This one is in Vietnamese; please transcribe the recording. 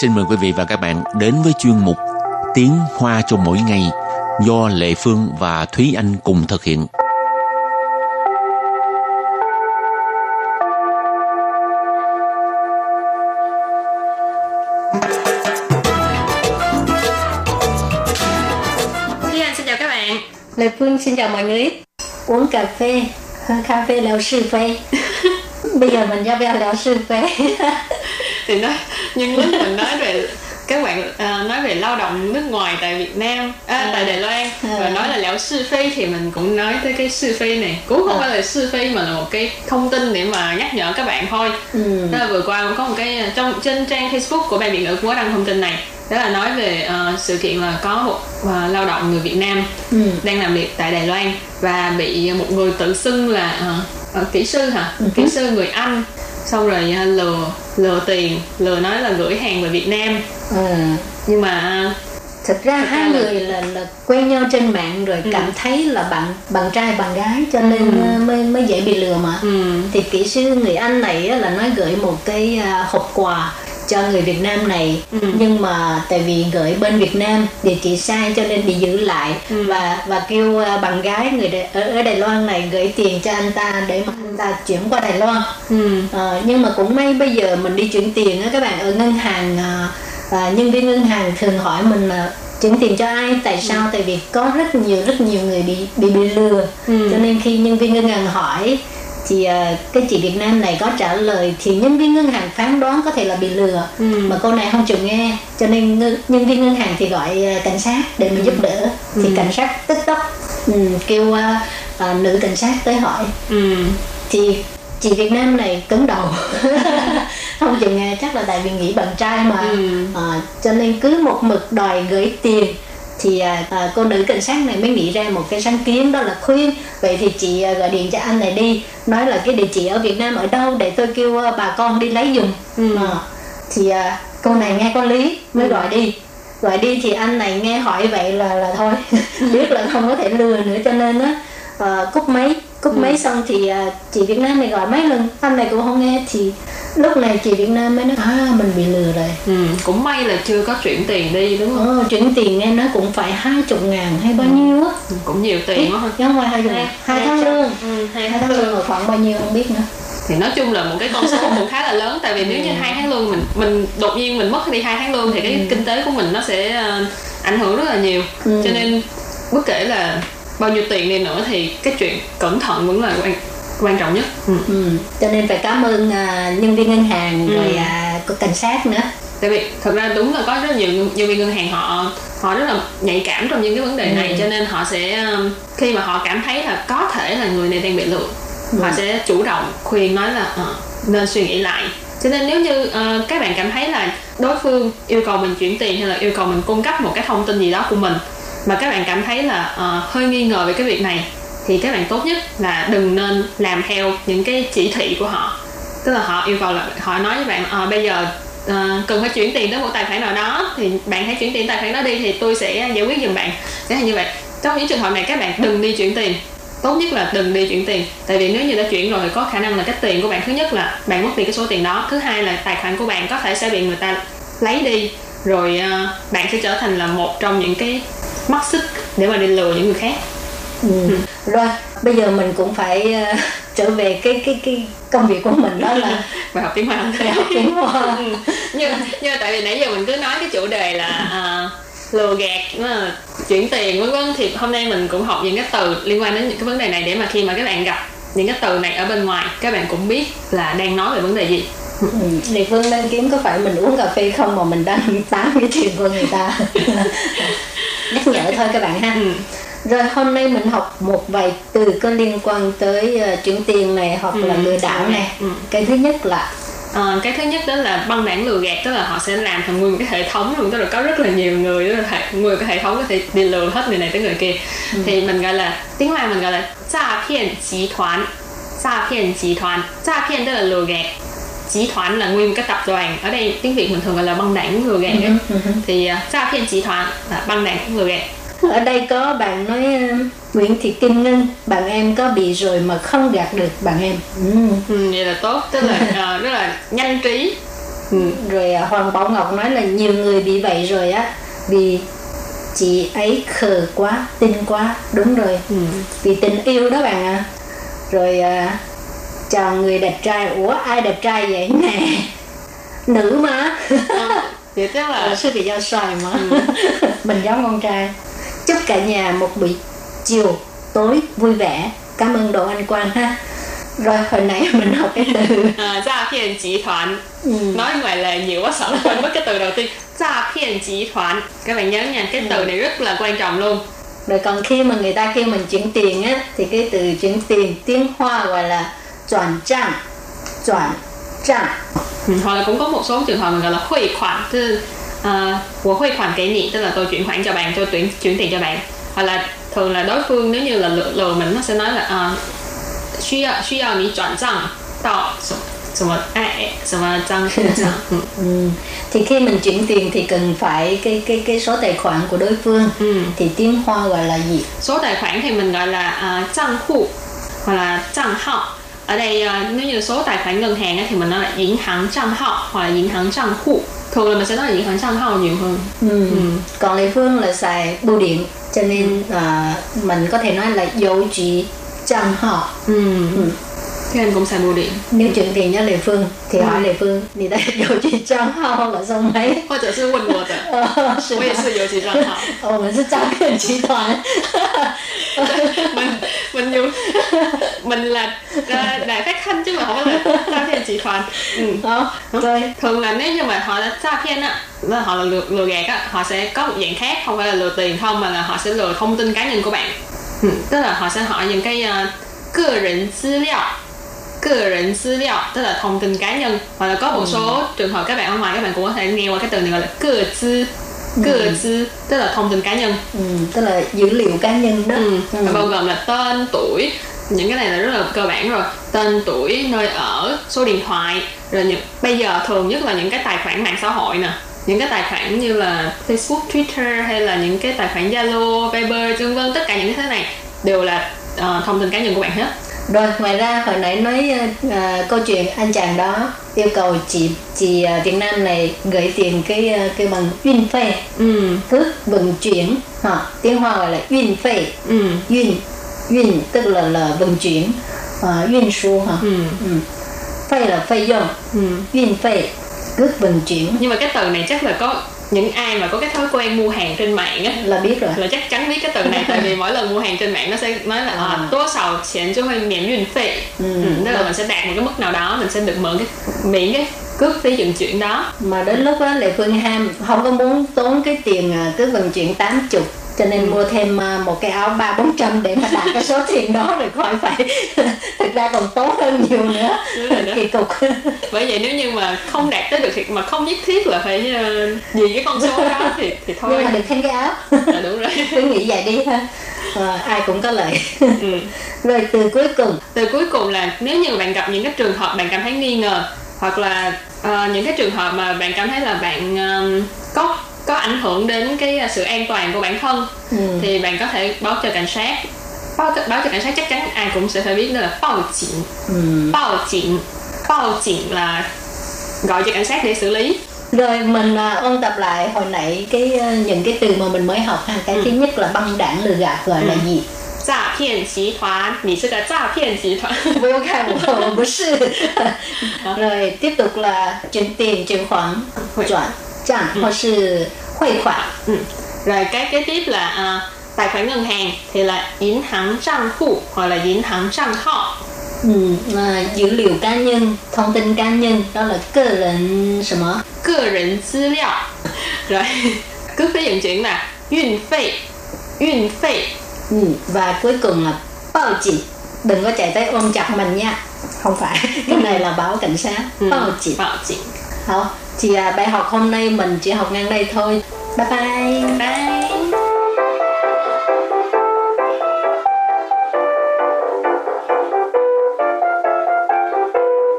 xin mời quý vị và các bạn đến với chuyên mục Tiếng Hoa cho mỗi ngày do Lệ Phương và Thúy Anh cùng thực hiện. Thúy Anh xin chào các bạn Lê Phương xin chào mọi người. Uống cà phê, hơn cà phê leo sư phê. Bây giờ mình ra về leo sư phê. thì nói nhưng lúc mình nói về các bạn à, nói về lao động nước ngoài tại Việt Nam à, À. tại Đài Loan À. và nói là lão sư phê thì mình cũng nói tới cái sư phê này cũng không À. phải là sư phê mà là một cái thông tin để mà nhắc nhở các bạn thôi ừ. Đó là vừa qua cũng có một cái à, trong trên trang Facebook của ban Việt ngữ cũng có đăng thông tin này đó là nói về ờ, sự kiện là có một ờ, lao động người Việt Nam Ừ. đang làm việc tại Đài Loan và bị một người tự xưng là ờ, ờ, kỹ sư hả Ừ. kỹ sư người Anh xong rồi lừa lừa tiền lừa nói là gửi hàng về Việt Nam Ừ. nhưng mà Thực ra hai ra người là, là quen nhau trên mạng rồi Ừ. cảm thấy là bạn bạn trai bạn gái cho nên Ừ. ờ, mới mới dễ bị lừa mà. ừ, Thì kỹ sư người Anh này á, là nói gửi một cái à, hộp quà cho người Việt Nam này Ừ. nhưng mà tại vì gửi bên Việt Nam địa chỉ sai cho nên bị giữ lại Ừ. và và kêu à, bạn gái người ở, ở Đài Loan này gửi tiền cho anh ta để mà ta chuyển qua Đài Loan. Ừ, Ờ, nhưng mà cũng may bây giờ mình đi chuyển tiền á các bạn ở ngân hàng à, à, nhân viên ngân hàng thường hỏi mình là chuyển tiền cho ai tại sao? Tại vì có rất nhiều rất nhiều người bị bị bị lừa. Ừ. cho nên khi nhân viên ngân hàng hỏi thì à, cái chị Việt Nam này có trả lời thì nhân viên ngân hàng phán đoán có thể là bị lừa. Ừ. mà cô này không chịu nghe cho nên nhân viên ngân hàng thì gọi à, cảnh sát để mà giúp đỡ. Thì Ừ. cảnh sát tức tốc ừ, kêu à, à, nữ cảnh sát tới hỏi. Ừ, thì chị Việt Nam này cứng đầu. Không chịu nghe chắc là tại vì nghĩ bạn trai mà. Ừ. à, cho nên cứ một mực đòi gửi tiền. Thì à, à, cô nữ cảnh sát này mới nghĩ ra một cái sáng kiến đó là khuyên. Vậy thì chị à, gọi điện cho anh này đi. Nói là cái địa chỉ ở Việt Nam ở đâu để tôi kêu à, bà con đi lấy giùm. Ừ. À, thì à, cô này nghe có lý mới gọi đi. Gọi đi thì anh này nghe hỏi vậy là là thôi. Biết là không có thể lừa nữa cho nên á à, cúp máy cúp Ừ. máy xong thì à, chị Việt Nam này gọi mấy lần? Anh này cũng không nghe thì lúc này chị Việt Nam mới nói à mình bị lừa rồi. Ừ. cũng may là chưa có chuyển tiền đi đúng không? Ồ, chuyển tiền nghe nói cũng phải hai chục ngàn hay bao nhiêu á. Ừ, cũng nhiều tiền quá không phải hai chục ngàn hai tháng lương. ừ, hai tháng lương rồi khoảng bao nhiêu không biết nữa. Thì nói chung là một cái con số cũng khá là lớn tại vì nếu như hai tháng lương mình mình đột nhiên mình mất đi hai tháng lương thì cái kinh tế của mình nó sẽ ờ, ảnh hưởng rất là nhiều. Ừ. cho nên bất kể là bao nhiêu tiền đi nữa thì cái chuyện cẩn thận vẫn là quan quan trọng nhất ừ. ừ. cho nên phải cảm ơn à, nhân viên ngân hàng Ừ. rồi à, có cảnh sát nữa tại vì thật ra đúng là có rất nhiều nhân viên ngân hàng họ họ rất là nhạy cảm trong những cái vấn đề này Ừ. cho nên họ sẽ um, khi mà họ cảm thấy là có thể là người này đang bị lừa Ừ. họ sẽ chủ động khuyên nói là ờ, nên suy nghĩ lại cho nên nếu như ờ, các bạn cảm thấy là đối phương yêu cầu mình chuyển tiền hay là yêu cầu mình cung cấp một cái thông tin gì đó của mình mà các bạn cảm thấy là uh, hơi nghi ngờ về cái việc này thì các bạn tốt nhất là đừng nên làm theo những cái chỉ thị của họ. Tức là họ yêu cầu là họ nói với bạn ờ, bây giờ ờ, cần phải chuyển tiền tới một tài khoản nào đó thì bạn hãy chuyển tiền tài khoản đó đi thì tôi sẽ giải quyết giùm bạn. Thế là như vậy. Trong những trường hợp này các bạn đừng đi chuyển tiền. Tốt nhất là đừng đi chuyển tiền. Tại vì nếu như đã chuyển rồi thì có khả năng là cái tiền của bạn thứ nhất là bạn mất đi cái số tiền đó thứ hai là tài khoản của bạn có thể sẽ bị người ta lấy đi rồi ờ, bạn sẽ trở thành là một trong những cái mắt xích để mà đi lừa những người khác. Ừ. rồi bây giờ mình cũng phải à, trở về cái cái cái công việc của mình đó là và học tiếng hoa. Phải học tiếng hoa. Ừ. nhưng nhưng mà tại vì nãy giờ mình cứ nói cái chủ đề là à, lừa gạt à, chuyển tiền vân vân. Thì hôm nay mình cũng học những cái từ liên quan đến những cái vấn đề này để mà khi mà các bạn gặp những cái từ này ở bên ngoài các bạn cũng biết là đang nói về vấn đề gì. Ừ. Địa phương đang kiếm có phải mình uống cà phê không mà mình đang tán cái chuyện của người ta nhắc nhở thôi các bạn ha ừ. rồi hôm nay mình học một vài từ có liên quan tới uh, chuyển tiền này hoặc là Ừ. lừa đảo này Ừ. cái thứ nhất là Ờ, cái thứ nhất đó là băng đảng lừa gạt tức là họ sẽ làm thành nguyên một cái hệ thống luôn tức là có rất là nhiều người tức là hệ, nguyên cái hệ thống có thể đi lừa hết người này tới người kia thì mình gọi là tiếng hoa mình gọi là诈phiên集团诈phiên集团诈phiên tức là lừa gạt 集团là nguyên một cái tập đoàn ở đây tiếng việt mình thường gọi là băng đảng lừa gạt ấy. thì uh,诈phiên集团là băng đảng lừa gạt ở đây có bạn nói uh, Nguyễn Thị Kim Ngân bạn em có bị rồi mà không gạt được bạn em ừ. ừ, vậy là tốt tức là ờ, rất là nhanh trí ừ. rồi à, hoàng bảo ngọc nói là nhiều người bị vậy rồi á vì chị ấy khờ quá tin quá đúng rồi Ừ. vì tình yêu đó bạn ạ rồi à, chào người đẹp trai ủa ai đẹp trai vậy nè nữ mà thì tức là là sư bị giao xoài mà mình giống con trai chúc cả nhà một buổi chiều tối vui vẻ cảm ơn đồ anh quang ha rồi hồi nãy mình học cái từ à, gia phiền集团ừ. nói ngoài là nhiều quá sợ quên mất cái từ đầu tiên gia phiền集团các bạn nhớ nha cái từ này rất là quan trọng luôn rồi còn khi mà người ta kêu mình chuyển tiền á thì cái từ chuyển tiền tiếng hoa gọi là chuyển trang chuyển trang ừ, hoặc là cũng có một số trường hợp mình gọi là huy khoản tức là của huy khoản kế nhị tức là tôi chuyển khoản cho bạn tôi chuyển chuyển tiền cho bạn hoặc là thường là đối phương nếu như là lừa, lừa mình nó sẽ nói là à, 需要需要你转账到什么什么哎什么张账嗯 ừ. thì khi mình chuyển tiền thì cần phải cái cái cái số tài khoản của đối phương ừ thì tiếng hoa gọi là gì số tài khoản thì mình gọi là à,账户hoặc là账号 ở đây ờ, nếu như số tài khoản ngân hàng thì mình nói là ngân hàng trang hao hoặc là yến hàng trang khu. Thường là mình sẽ nói là yến hàng trang hao nhiều hơn. Ừ. Ừ. còn Lê Phương là xài bưu điện cho nên là uh, mình có thể nói là dấu chỉ trang hao ừ. ừ. Thế anh cũng xài bưu điện. Nếu chuyển tiền cho Lê Phương Thì hỏi ừ. Lê Phương Thì đây dấu chỉ trang hao là xong mấy? Hoặc là sư quân của tờ Tôi cũng là dấu chỉ trang hao Ồ, mình là trang kiện trí toán Mình, mình dùng. mình là là đại phát thanh chứ mà không phải là诈骗集团ừ. Đó, rồi thường là nếu như mà họ là诈骗á là họ là lừa, lừa gạt á họ sẽ có một dạng khác không phải là lừa tiền không mà là họ sẽ lừa thông tin cá nhân của bạn ừ. tức là họ sẽ hỏi những cái uh, cơ人资料cơ人资料tức là thông tin cá nhân hoặc là có một số trường hợp các bạn ở ngoài các bạn cũng có thể nghe qua cái từ này gọi là cơ tư cơ tư tức là thông tin cá nhân ừ, tức là dữ liệu cá nhân đó. ừ. Ừ. bao gồm là tên tuổi những cái này là rất là cơ bản rồi. Tên tuổi nơi ở số điện thoại. Rồi những bây giờ thường nhất là những cái tài khoản mạng xã hội nè. Những cái tài khoản như là Facebook, Twitter hay là những cái tài khoản Zalo, Viber, vân vân tất cả những cái thế này đều là ờ, thông tin cá nhân của bạn hết. Rồi ngoài ra hồi nãy nói à, câu chuyện anh chàng đó yêu cầu chị chị à, Việt Nam này gửi tiền cái cái bằng uyên phê. Ừ, cước vận chuyển. Ha tiếng Hoa gọi là uyên phê. Ừ, uyên uyên tức là là vận chuyển à, uyên số ha ừ, ừ. phê là phê dùng ừ. uyên phê cước vận chuyển Nhưng mà cái từ này chắc là có những ai mà có cái thói quen mua hàng trên mạng á là biết rồi là chắc chắn biết cái từ này tại vì mỗi lần mua hàng trên mạng nó sẽ nói là à, À.多少钱就会免运费Ừ. ừ, tức là mình sẽ đạt một cái mức nào đó mình sẽ được mượn cái miễn cái cước phí vận chuyển đó mà đến lúc đó Lệ Phương Ham không có muốn tốn cái tiền à, cứ vận chuyển 80 cho nên mua thêm à, một cái áo ba bốn trăm để mà đạt cái số tiền đó rồi khỏi phải thực ra còn tốn hơn nhiều nữa. Kỳ cục. Bởi vậy nếu như mà không đạt tới được thì mà không nhất thiết là phải ờ, vì cái con số đó thì thì thôi. Nhưng mà được thêm cái áo. Là đúng rồi. Cứ nghĩ vậy đi ha. À, ai cũng có lợi. Ừ. rồi từ cuối cùng. Từ cuối cùng là nếu như bạn gặp những cái trường hợp bạn cảm thấy nghi ngờ hoặc là ờ, những cái trường hợp mà bạn cảm thấy là bạn ờm, có có ảnh hưởng đến cái ờ, sự an toàn của bản thân ừ. thì bạn có thể báo cho cảnh sát báo, báo cho cảnh sát chắc chắn ai cũng sẽ phải biết đó là báo警Ừ. báo警báo警là gọi cho cảnh sát để xử lý rồi mình à, ôn tập lại hồi nãy cái à, những cái từ mà mình mới học ha cái thứ nhất là băng đảng lừa gạt gọi là gì 诈骗集团你是个诈骗集团 不用看我，我不是。rồi tiếp tục là chuyển tiền, chuyển khoản,汇转 账或是汇款。 ừ. rồi cái kế tiếp là à, tài khoản ngân hàng thì là 银行账户 hoặc là 银行账号 Ừ, à, dữ liệu cá nhân, thông tin cá nhân đó là cơ人什么？个人资料 rồi cước phí vận chuyển là 运费运费 Ừ, và cuối cùng là báo警. Đừng có chạy tới ôm chặt mình nha. Không phải, cái này là báo cảnh sát. ừ. Báo警. báo警 Hảo, thì à, bài học hôm nay mình chỉ học ngang đây thôi. Bye bye. bye